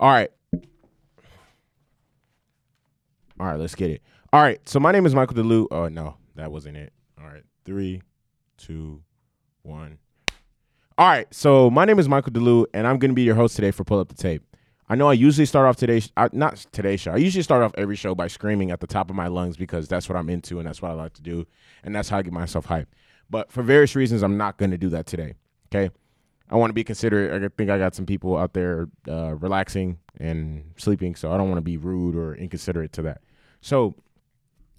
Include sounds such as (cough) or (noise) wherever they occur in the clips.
All right. All right, let's get it. All right. So my name is Michael DeLu. Oh no, that wasn't it. All right. Three, two, one. All right. So my name is Michael DeLu, and I'm gonna be your host today for Pull Up the Tape. I know I usually start off today's uh, not today's show. I usually start off every show by screaming at the top of my lungs because that's what I'm into and that's what I like to do, and that's how I get myself hyped. But for various reasons, I'm not going to do that today. Okay. I want to be considerate. I think I got some people out there uh, relaxing and sleeping, so I don't want to be rude or inconsiderate to that. So,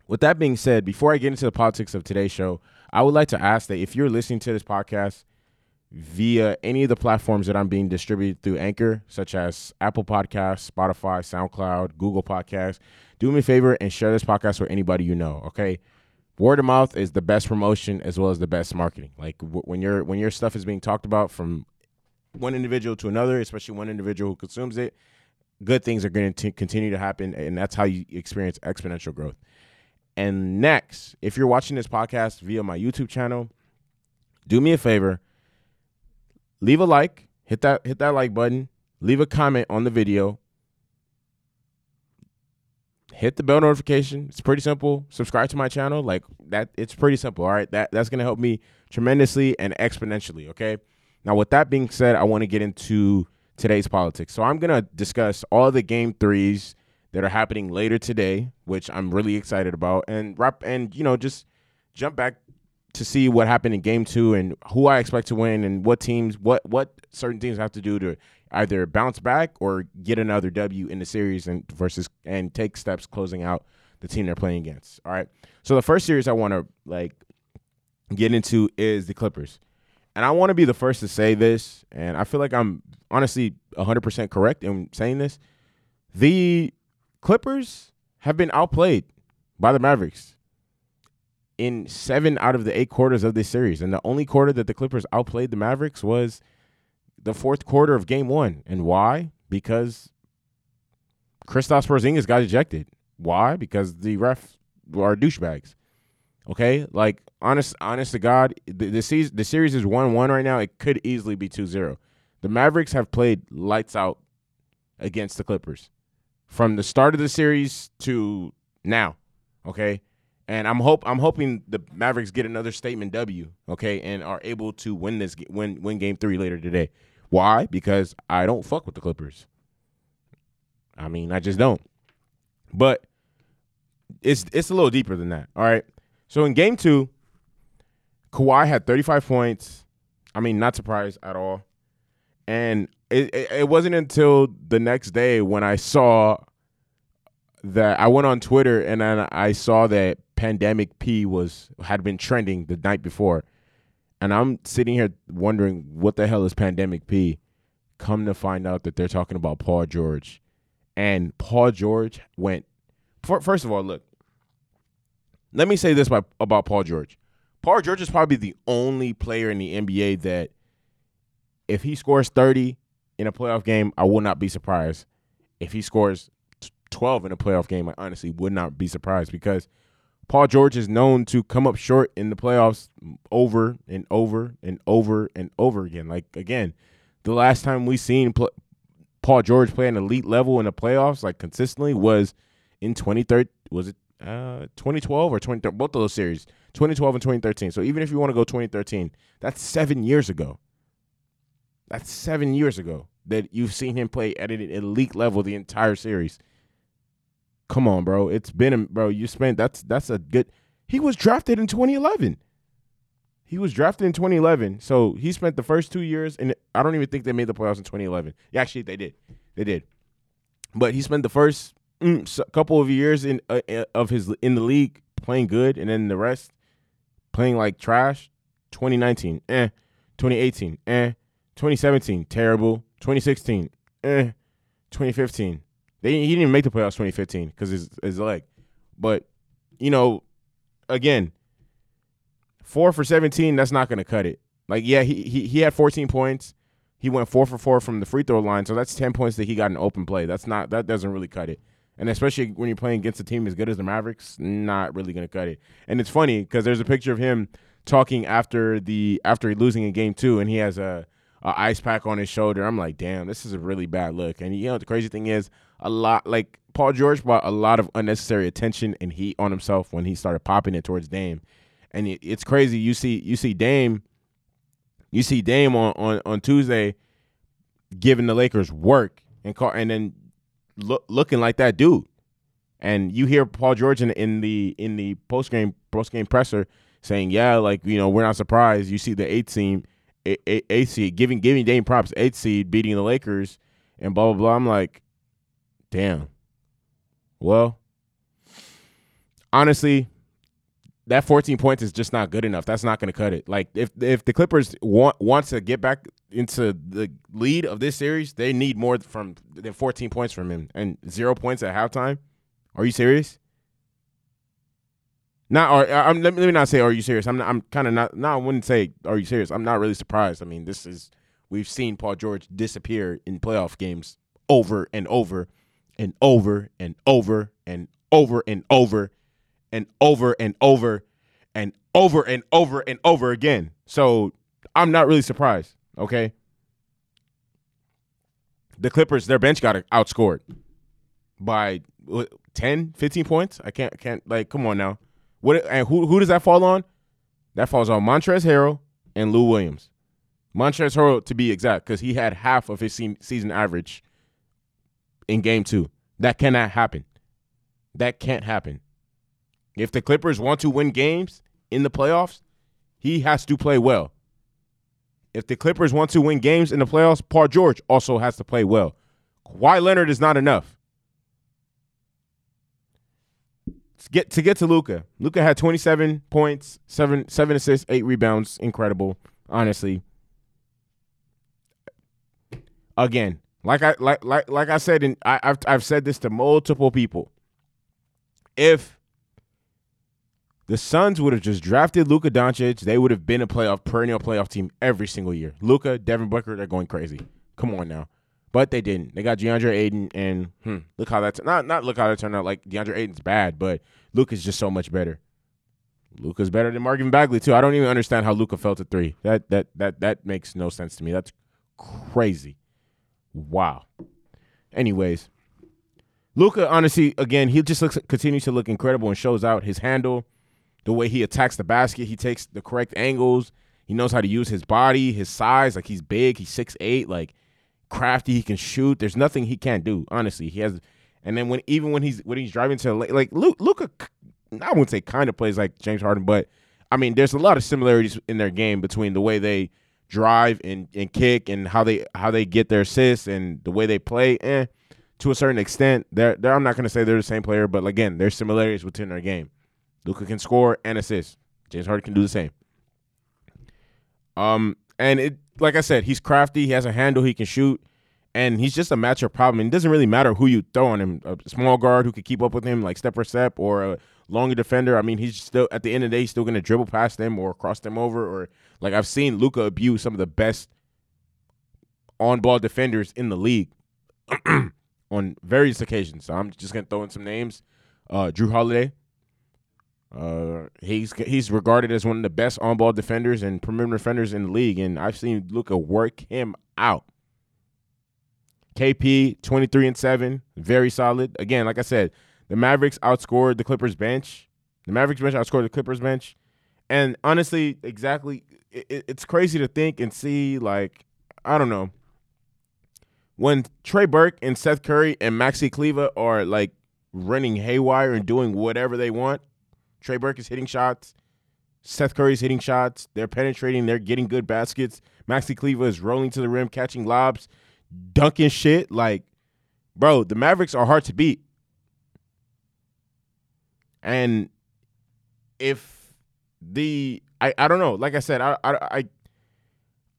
with that being said, before I get into the politics of today's show, I would like to ask that if you're listening to this podcast via any of the platforms that I'm being distributed through Anchor, such as Apple Podcasts, Spotify, SoundCloud, Google Podcasts, do me a favor and share this podcast with anybody you know. Okay, word of mouth is the best promotion as well as the best marketing. Like w- when your when your stuff is being talked about from one individual to another, especially one individual who consumes it, good things are going to continue to happen, and that's how you experience exponential growth. And next, if you're watching this podcast via my YouTube channel, do me a favor, leave a like, hit that hit that like button, leave a comment on the video, hit the bell notification. It's pretty simple. Subscribe to my channel. Like that, it's pretty simple. All right. That that's gonna help me tremendously and exponentially. Okay. Now, with that being said, I want to get into today's politics. So I'm gonna discuss all the game threes that are happening later today, which I'm really excited about, and wrap and you know just jump back to see what happened in game two and who I expect to win and what teams what what certain teams have to do to either bounce back or get another W in the series and versus and take steps closing out the team they're playing against. All right. So the first series I want to like get into is the Clippers. And I want to be the first to say this, and I feel like I'm honestly 100% correct in saying this. The Clippers have been outplayed by the Mavericks in seven out of the eight quarters of this series. And the only quarter that the Clippers outplayed the Mavericks was the fourth quarter of game one. And why? Because Kristaps Porzingis got ejected. Why? Because the ref are douchebags. Okay, like honest, honest to God, the the, season, the series is one one right now. It could easily be 2-0. The Mavericks have played lights out against the Clippers from the start of the series to now. Okay, and I'm hope I'm hoping the Mavericks get another statement W. Okay, and are able to win this win win game three later today. Why? Because I don't fuck with the Clippers. I mean, I just don't. But it's it's a little deeper than that. All right. So in game two, Kawhi had 35 points. I mean, not surprised at all. And it, it, it wasn't until the next day when I saw that I went on Twitter and then I saw that Pandemic P was had been trending the night before. And I'm sitting here wondering what the hell is Pandemic P? Come to find out that they're talking about Paul George. And Paul George went first of all, look, let me say this about, Paul George. Paul George is probably the only player in the NBA that if he scores 30 in a playoff game, I will not be surprised. If he scores 12 in a playoff game, I honestly would not be surprised because Paul George is known to come up short in the playoffs over and over and over and over again. Like again, the last time we seen pl- Paul George play an elite level in the playoffs like consistently was in 2013 was it uh 2012 or 20 both of those series 2012 and 2013 so even if you want to go 2013 that's seven years ago. That's seven years ago that you've seen him play at an elite level the entire series come on bro it's been a, bro you spent that's that's a good he was drafted in 2011 he was drafted in 2011 so he spent the first two years and i don't even think they made the playoffs in 2011 yeah, actually they did they did but he spent the first mm, couple of years in uh, uh, of his in the league playing good, and then the rest playing like trash. 2019, eh. 2018, eh. 2017, terrible. 2016, eh. 2015, they he didn't even make the playoffs. 2015 because his his leg, but you know, again, four for 17. That's not going to cut it. Like, yeah, he, he he had 14 points. He went four for four from the free throw line, so that's 10 points that he got in open play. That's not that doesn't really cut it and especially when you're playing against a team as good as the Mavericks, not really going to cut it. And it's funny because there's a picture of him talking after the after losing in game two, and he has a a ice pack on his shoulder. I'm like, damn, this is a really bad look. And you know the crazy thing is, a lot like Paul George brought a lot of unnecessary attention and heat on himself when he started popping it towards Dame. And it's crazy. You see, you see Dame, you see Dame on on, on Tuesday giving the Lakers work and call, and then look, looking like that dude. And you hear Paul George in, in the in the post game post game presser saying, "Yeah, like you know, we're not surprised. You see the eighth seed, eighth seed, giving giving Dame props, eighth seed beating the Lakers, and blah blah blah." I'm like, damn. Well, honestly, that 14 points is just not good enough. That's not going to cut it. Like if if the Clippers want want to get back into the lead of this series, they need more from than 14 points from him and zero points at halftime. Are you serious? Not, or I'm, let, me, let me not say, are you serious? I'm, not, I'm kind of not. No, I wouldn't say, are you serious? I'm not really surprised. I mean, this is we've seen Paul George disappear in playoff games over and over and over and over and over and over and over and over and over and over and over again. So I'm not really surprised. Okay. The Clippers, their bench got outscored by 10, 15 points. I can't can't like come on now. What and who who does that fall on? That falls on Montrezl Harrell and Lou Williams. Montrezl Harrell to be exact, because he had half of his season average in game two. That cannot happen. That can't happen. If the Clippers want to win games in the playoffs, he has to play well. If the Clippers want to win games in the playoffs, Paul George also has to play well. Kawhi Leonard is not enough. To get to get to Luka. Luka had 27 points, seven seven assists, eight rebounds. Incredible, honestly. Again, like I like like like I said, and I've I've said this to multiple people. If the Suns would have just drafted Luka Doncic, they would have been a playoff perennial playoff team every single year. Luka, Devin Booker, they're going crazy. Come on now. But they didn't. They got DeAndre Ayton, and hmm, look how that's not not look how that turned out. Like DeAndre Ayton's bad, but Luka's just so much better. Luka's better than Marvin Bagley too. I don't even understand how Luka fell to three. That that that that makes no sense to me. That's crazy. Wow. Anyways, Luka honestly, again, he just looks continues to look incredible and shows out his handle, the way he attacks the basket. He takes the correct angles. He knows how to use his body, his size. Like he's big. He's six eight. Like crafty. He can shoot. There's nothing he can't do. Honestly, he has. And then when even when he's when he's driving to like Luka, I wouldn't say kind of plays like James Harden, but I mean, there's a lot of similarities in their game between the way they drive and, and kick and how they how they get their assists and the way they play, eh, to a certain extent, they're, they're I'm not to say they're the same player, but again, there's similarities within their game. Luka can score and assist. James Harden can do the same. Um, and it like I said, he's crafty. He has a handle. He can shoot, and he's just a matchup problem. And it doesn't really matter who you throw on him. A small guard who can keep up with him, like step for step, or a longer defender. I mean, he's still at the end of the day, he's still going to dribble past them or cross them over, or like I've seen Luka abuse some of the best on ball defenders in the league (clears throat) on various occasions. So I'm just gonna throw in some names. Uh, Jrue Holiday. Uh, he's he's regarded as one of the best on ball defenders and perimeter defenders in the league, and I've seen Luka work him out. KP twenty three and seven, very solid. Again, like I said, the Mavericks outscored the Clippers bench. The Mavericks bench outscored the Clippers bench, and honestly, exactly it, it's crazy to think and see like I don't know when Trey Burke and Seth Curry and Maxi Kleber are like running haywire and doing whatever they want. Trey Burke is hitting shots. Seth Curry's hitting shots. They're penetrating. They're getting good baskets. Maxi Kleber is rolling to the rim, catching lobs, dunking shit. Like, bro, the Mavericks are hard to beat. And if the I, I don't know. Like I said, I I I,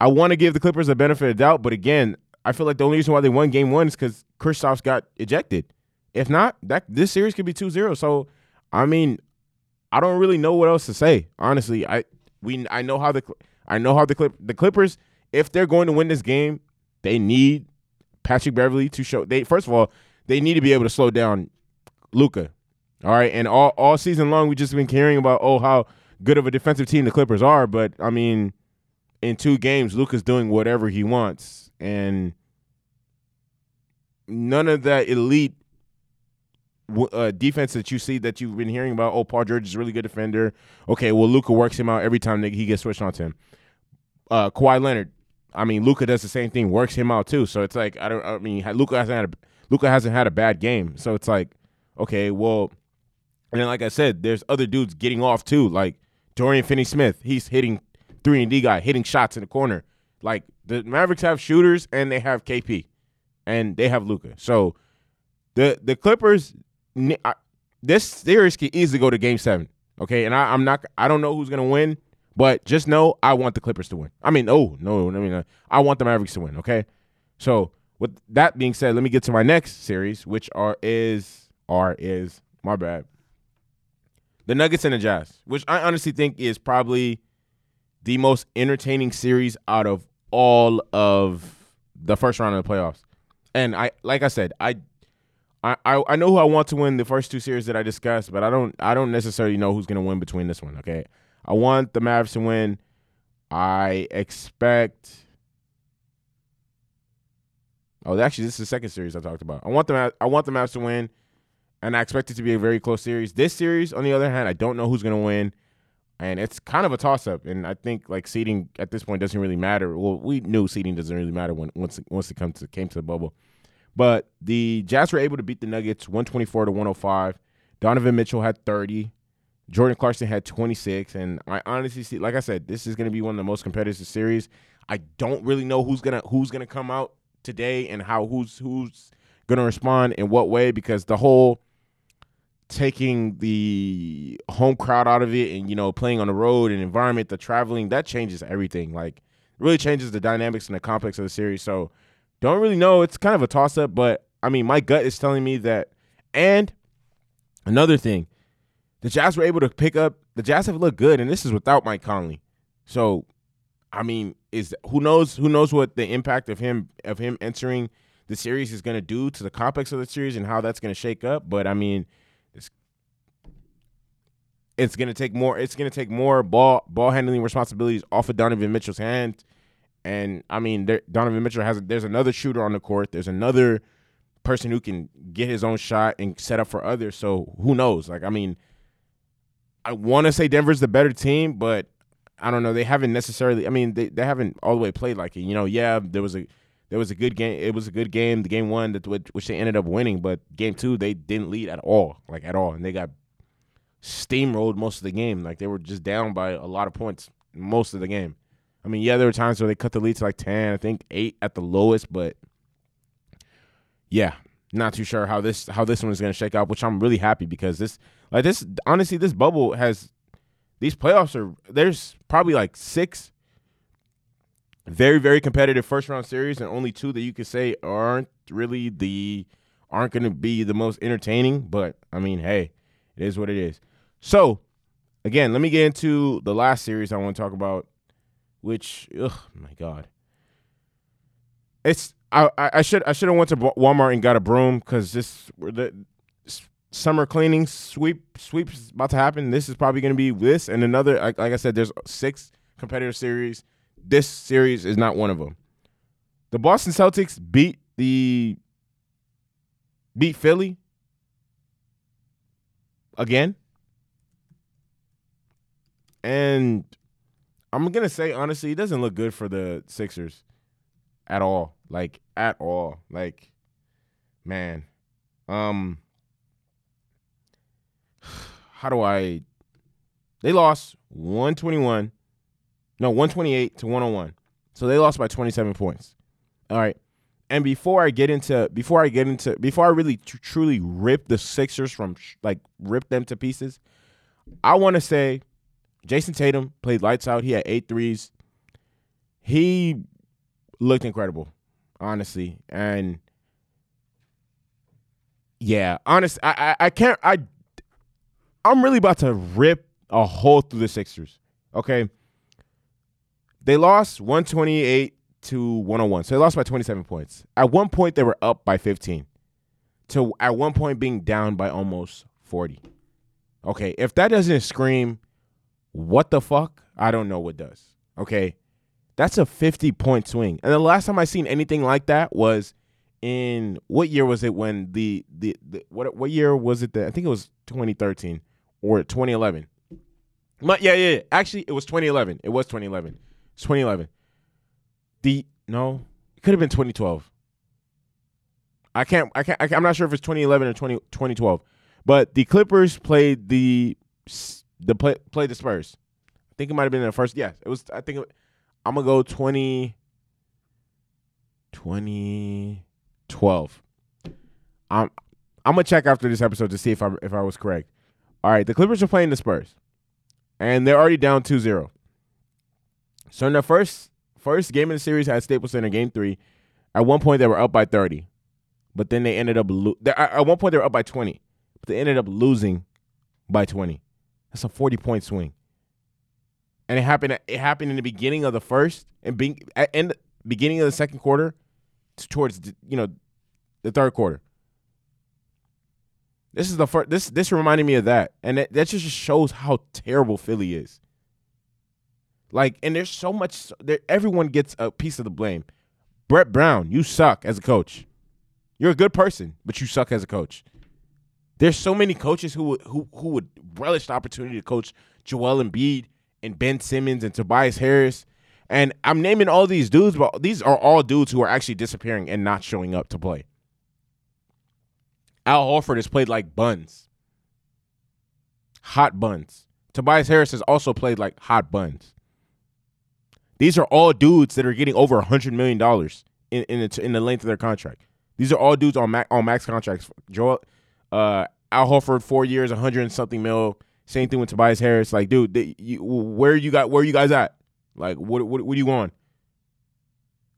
I want to give the Clippers a benefit of doubt, but again, I feel like the only reason why they won game one is because Kristaps got ejected. If not, that this series could be 2-0. So I mean, I don't really know what else to say. Honestly, I we I know how the I know how the clip the Clippers, if they're going to win this game, they need Patrick Beverley to show they first of all, they need to be able to slow down Luka. All right. And all, all season long we've just been hearing about oh how good of a defensive team the Clippers are, but I mean, in two games, Luka's doing whatever he wants, and none of that elite uh, defense that you see that you've been hearing about. Oh, Paul George is a really good defender. Okay, well, Luka works him out every time he gets switched on to him. Uh, Kawhi Leonard. I mean, Luka does the same thing, works him out too. So it's like I don't. I mean, Luka hasn't had a Luka hasn't had a bad game. So it's like, okay, well, and then like I said, there's other dudes getting off too. Like Dorian Finney-Smith, he's hitting three and D guy, hitting shots in the corner. Like the Mavericks have shooters and they have KP, and they have Luka. So the the Clippers, this series can easily go to Game Seven. Okay, and I, I'm not. I don't know who's gonna win, but just know I want the Clippers to win. I mean, oh no, I mean, I want the Mavericks to win. Okay, so with that being said, let me get to my next series, which are is are is my bad. The Nuggets and the Jazz, which I honestly think is probably the most entertaining series out of all of the first round of the playoffs. And I like I said, I I, I know who I want to win the first two series that I discussed, but I don't I don't necessarily know who's gonna win between this one. Okay, I want the Mavs to win. I expect. Oh, actually, this is the second series I talked about. I want the I want the Mavs to win, and I expect it to be a very close series. This series, on the other hand, I don't know who's gonna win, and it's kind of a toss up. And I think like seeding at this point doesn't really matter. Well, we knew seeding doesn't really matter when once once it comes to came to the bubble. But the Jazz were able to beat the Nuggets 124 to 105. Donovan Mitchell had 30. Jordan Clarkson had 26. And I honestly see, like I said, this is going to be one of the most competitive series. I don't really know who's gonna who's gonna come out today and how who's who's gonna respond in what way because the whole taking the home crowd out of it and you know playing on the road and environment, the traveling that changes everything. Like really changes the dynamics and the complex of the series. So don't really know. It's kind of a toss up, but I mean, my gut is telling me that. And another thing, the Jazz were able to pick up. The Jazz have looked good, and this is without Mike Conley. So, I mean, is who knows? Who knows what the impact of him of him entering the series is going to do to the complex of the series and how that's going to shake up? But I mean, it's to take more. It's to take more ball ball handling responsibilities off of Donovan Mitchell's hand and I mean, there, Donovan Mitchell has there's another shooter on the court. There's another person who can get his own shot and set up for others. So who knows? Like, I mean, I want to say Denver's the better team, but I don't know. They haven't necessarily. I mean, they, they haven't all the way played like it. You know, yeah, there was a there was a good game. It was a good game. The game one that which they ended up winning, but game two they didn't lead at all, like at all, and they got steamrolled most of the game. Like they were just down by a lot of points most of the game. I mean, yeah, there were times where they cut the lead to like 10, I think 8 at the lowest, but yeah, not too sure how this how this one is going to shake out, which I'm really happy because this like this honestly this bubble has these playoffs are there's probably like 6 very very competitive first round series and only two that you could say aren't really the aren't going to be the most entertaining, but I mean, hey, it is what it is. So, again, let me get into the last series I want to talk about which oh my god, it's I I should I should have went to Walmart and got a broom because this the summer cleaning sweep sweeps about to happen. This is probably going to be this and another. Like, like I said, there's six competitive series. This series is not one of them. The Boston Celtics beat the beat Philly again. And I'm gonna say honestly, it doesn't look good for the Sixers at all. Like at all. Like, man, um, (sighs) how do I? They lost 121, no 128 to 101. So they lost by 27 points. All right. And before I get into before I get into before I really tr- truly rip the Sixers from like rip them to pieces, I want to say Jayson Tatum played lights out. He had eight threes. He looked incredible, honestly. And yeah, honest, I, I, I can't. I I'm really about to rip a hole through the Sixers. Okay, they lost 128 to 101, so they lost by 27 points. At one point, they were up by 15. To at one point being down by almost 40. Okay, if that doesn't scream what the fuck? I don't know what does. Okay. That's a 50 point swing. And the last time I seen anything like that was in what year was it when the the, the what what year was it that I think it was 2013 or 2011. My, yeah, yeah, yeah. Actually, it was 2011. It was 2011. It's 2011. The no, it could have been 2012. I can't, I can't, I am not sure if it's 2011 or 20, 2012. But the Clippers played the the play, played the Spurs. I think it might have been the first. Yes, it was. I think it, I'm gonna go 20, 2012. I'm I'm gonna check after this episode to see if I if I was correct. All right, the Clippers are playing the Spurs, and they're already down 2-0. So in the first first game of the series at Staples Center, Game Three, at one point they were up by 30, but then they ended up lo- at one point they were up by 20, but they ended up losing by 20. That's a 40 point swing. And it happened. It happened in the beginning of the first and being beginning of the second quarter, towards you know the third quarter. This is the first. This this reminded me of that, and that, that just shows how terrible Philly is. Like, and there's so much. There, everyone gets a piece of the blame. Brett Brown, you suck as a coach. You're a good person, but you suck as a coach. There's so many coaches who would who who would relish the opportunity to coach Joel Embiid and Ben Simmons and Tobias Harris. And I'm naming all these dudes, but these are all dudes who are actually disappearing and not showing up to play. Al Horford has played like buns. Hot buns. Tobias Harris has also played like hot buns. These are all dudes that are getting over $100 million in, in, the, in the length of their contract. These are all dudes on max, on max contracts. Joel, uh, Al Horford four years, hundred and something mil. Same thing with Tobias Harris. Like, dude, they, you, where you got where you guys at? Like, what what what are you going?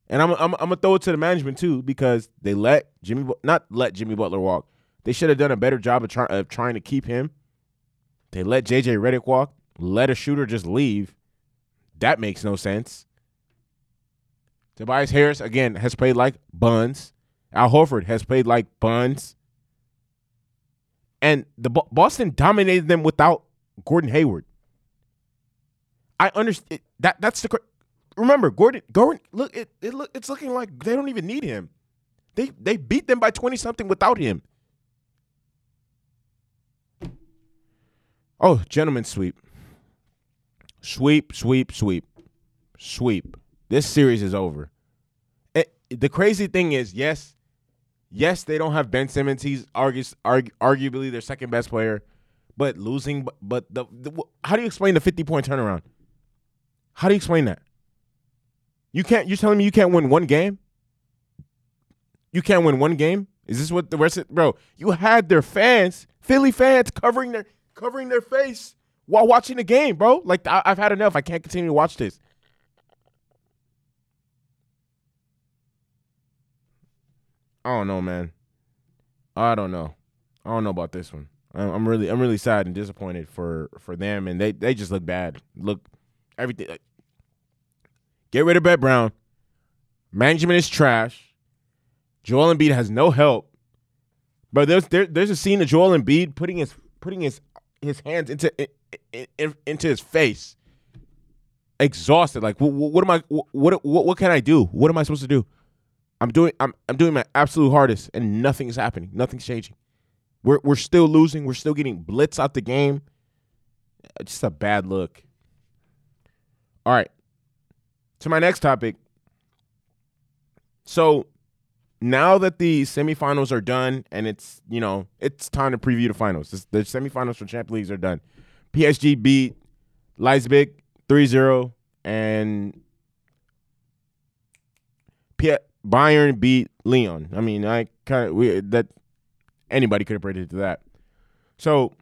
And I'm, I'm I'm gonna throw it to the management too because they let Jimmy not let Jimmy Butler walk. They should have done a better job of, of trying to keep him. They let JJ Redick walk. Let a shooter just leave. That makes no sense. Tobias Harris again has played like buns. Al Horford has played like buns and the Boston dominated them without Gordon Hayward. I understand that. That's the remember Gordon. Gordon, look, it, it look, it's looking like they don't even need him. They they beat them by twenty something without him. Oh, gentlemen, sweep, sweep, sweep, sweep, sweep. This series is over. It, the crazy thing is, yes, Yes, they don't have Ben Simmons. He's argu- argu- arguably their second best player, but losing. But the, the how do you explain the fifty point turnaround? How do you explain that? You can't. You're telling me you can't win one game? You can't win one game? Is this what the rest of bro? You had their fans, Philly fans, covering their covering their face while watching the game, bro. Like I, I've had enough. I can't continue to watch this. I don't know, man. I don't know. I don't know about this one. I'm really, I'm really sad and disappointed for for them, and they they just look bad. Look, everything. Like, get rid of Brett Brown. Management is trash. Joel Embiid has no help. But there's there, there's a scene of Joel Embiid putting his putting his his hands into in, in, into his face, exhausted. Like, what, what am I? What, what what can I do? What am I supposed to do? I'm doing I'm I'm doing my absolute hardest and nothing is happening. Nothing's changing. We're we're still losing. We're still getting blitz out the game. Uh, just a bad look. All right. To my next topic. So now that the semifinals are done and it's, you know, it's time to preview the finals. the semifinals for Champions Leagues are done. PSG beat Leipzig 3-0 and P- Bayern beat Lyon. I mean, I kind of we that anybody could have predicted that. So,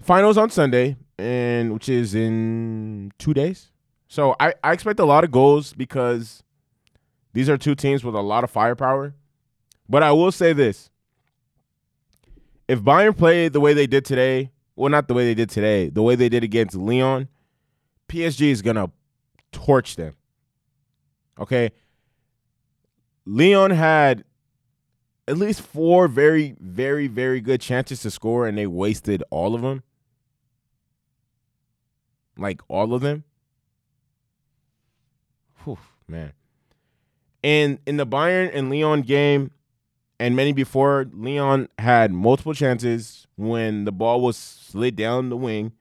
finals on Sunday, and which is in two days. So I, I expect a lot of goals because these are two teams with a lot of firepower. But I will say this: if Bayern played the way they did today, well, not the way they did today, the way they did against Lyon, PSG is gonna torch them. Okay, Lyon had at least four very, very, very good chances to score, and they wasted all of them. Like all of them. whew, man. And in the Bayern and Lyon game, and many before, Lyon had multiple chances when the ball was slid down the wing,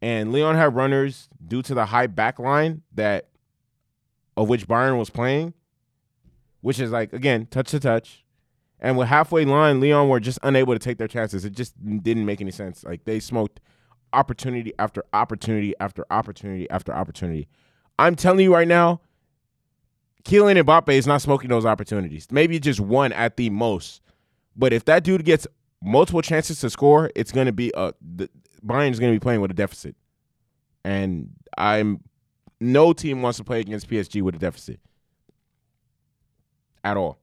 and Lyon had runners due to the high back line that of which Bayern was playing, which is like again touch to touch. And with halfway line, Lyon were just unable to take their chances. It just didn't make any sense. Like they smoked opportunity after opportunity after opportunity after opportunity. I'm telling you right now, Kylian Mbappe is not smoking those opportunities. Maybe just one at the most. But if that dude gets multiple chances to score, it's going to be a the, Bayern's going to be playing with a deficit. And I'm no team wants to play against PSG with a deficit at all.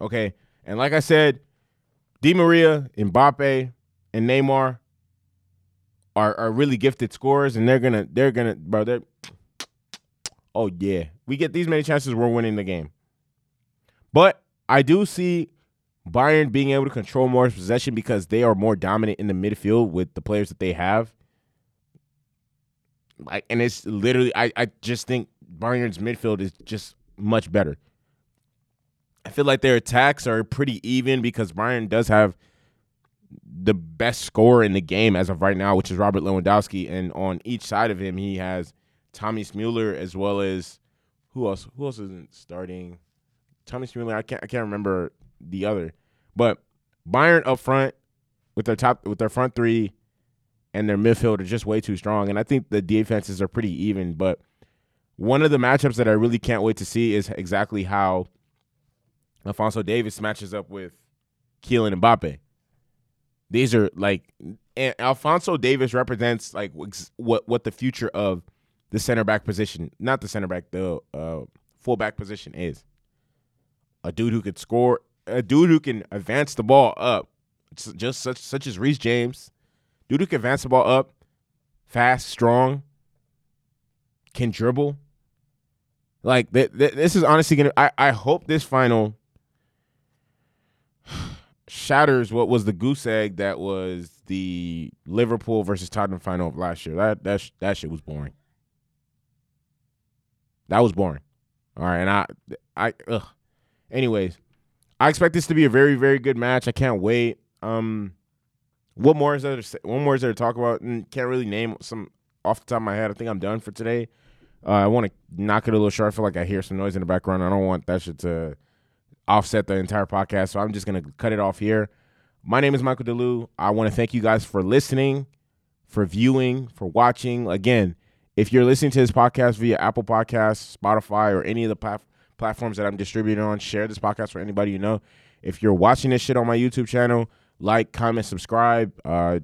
Okay? And like I said, Di Maria, Mbappe, and Neymar are are really gifted scorers and they're to they're to bro, they're (tsk) oh yeah, we get these many chances, we're winning the game. But I do see Bayern being able to control more possession because they are more dominant in the midfield with the players that they have. Like, and it's literally, I, I just think Bayern's midfield is just much better. I feel like their attacks are pretty even because Bayern does have the best scorer in the game as of right now, which is Robert Lewandowski, and on each side of him, he has Thomas Mueller as well as who else? Who else isn't starting? Thomas Mueller. I can't. I can't remember the other, but Bayern up front with their top with their front three and their midfield are just way too strong. And I think the defenses are pretty even. But one of the matchups that I really can't wait to see is exactly how Alphonso Davies matches up with Kylian Mbappe. These are like Alphonso Davies represents like what what the future of the center back position, not the center back, the uh, fullback position is. A dude who could score, a dude who can advance the ball up, just such such as Reece James, dude who can advance the ball up, fast, strong, can dribble. Like th- th- this is honestly gonna. I I hope this final shatters what was the goose egg that was the Liverpool versus Tottenham final of last year. That that that shit was boring. That was boring. All right, and I, I, ugh. Anyways, I expect this to be a very, very good match. I can't wait. Um, what more is there? To what more is there to talk about? And can't really name some off the top of my head. I think I'm done for today. Uh, I want to knock it a little short. I feel like I hear some noise in the background. I don't want that shit to offset the entire podcast, so I'm just gonna cut it off here. My name is Michael DeLu. I want to thank you guys for listening, for viewing, for watching. Again, if you're listening to this podcast via Apple Podcasts, Spotify, or any of the plat- platforms that I'm distributing on, share this podcast for anybody you know. If you're watching this shit on my YouTube channel, like, comment, subscribe. Uh,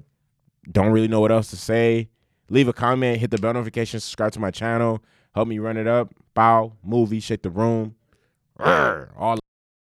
don't really know what else to say. Leave a comment, hit the bell notification, subscribe to my channel, help me run it up. Bow, movie, shake the room. All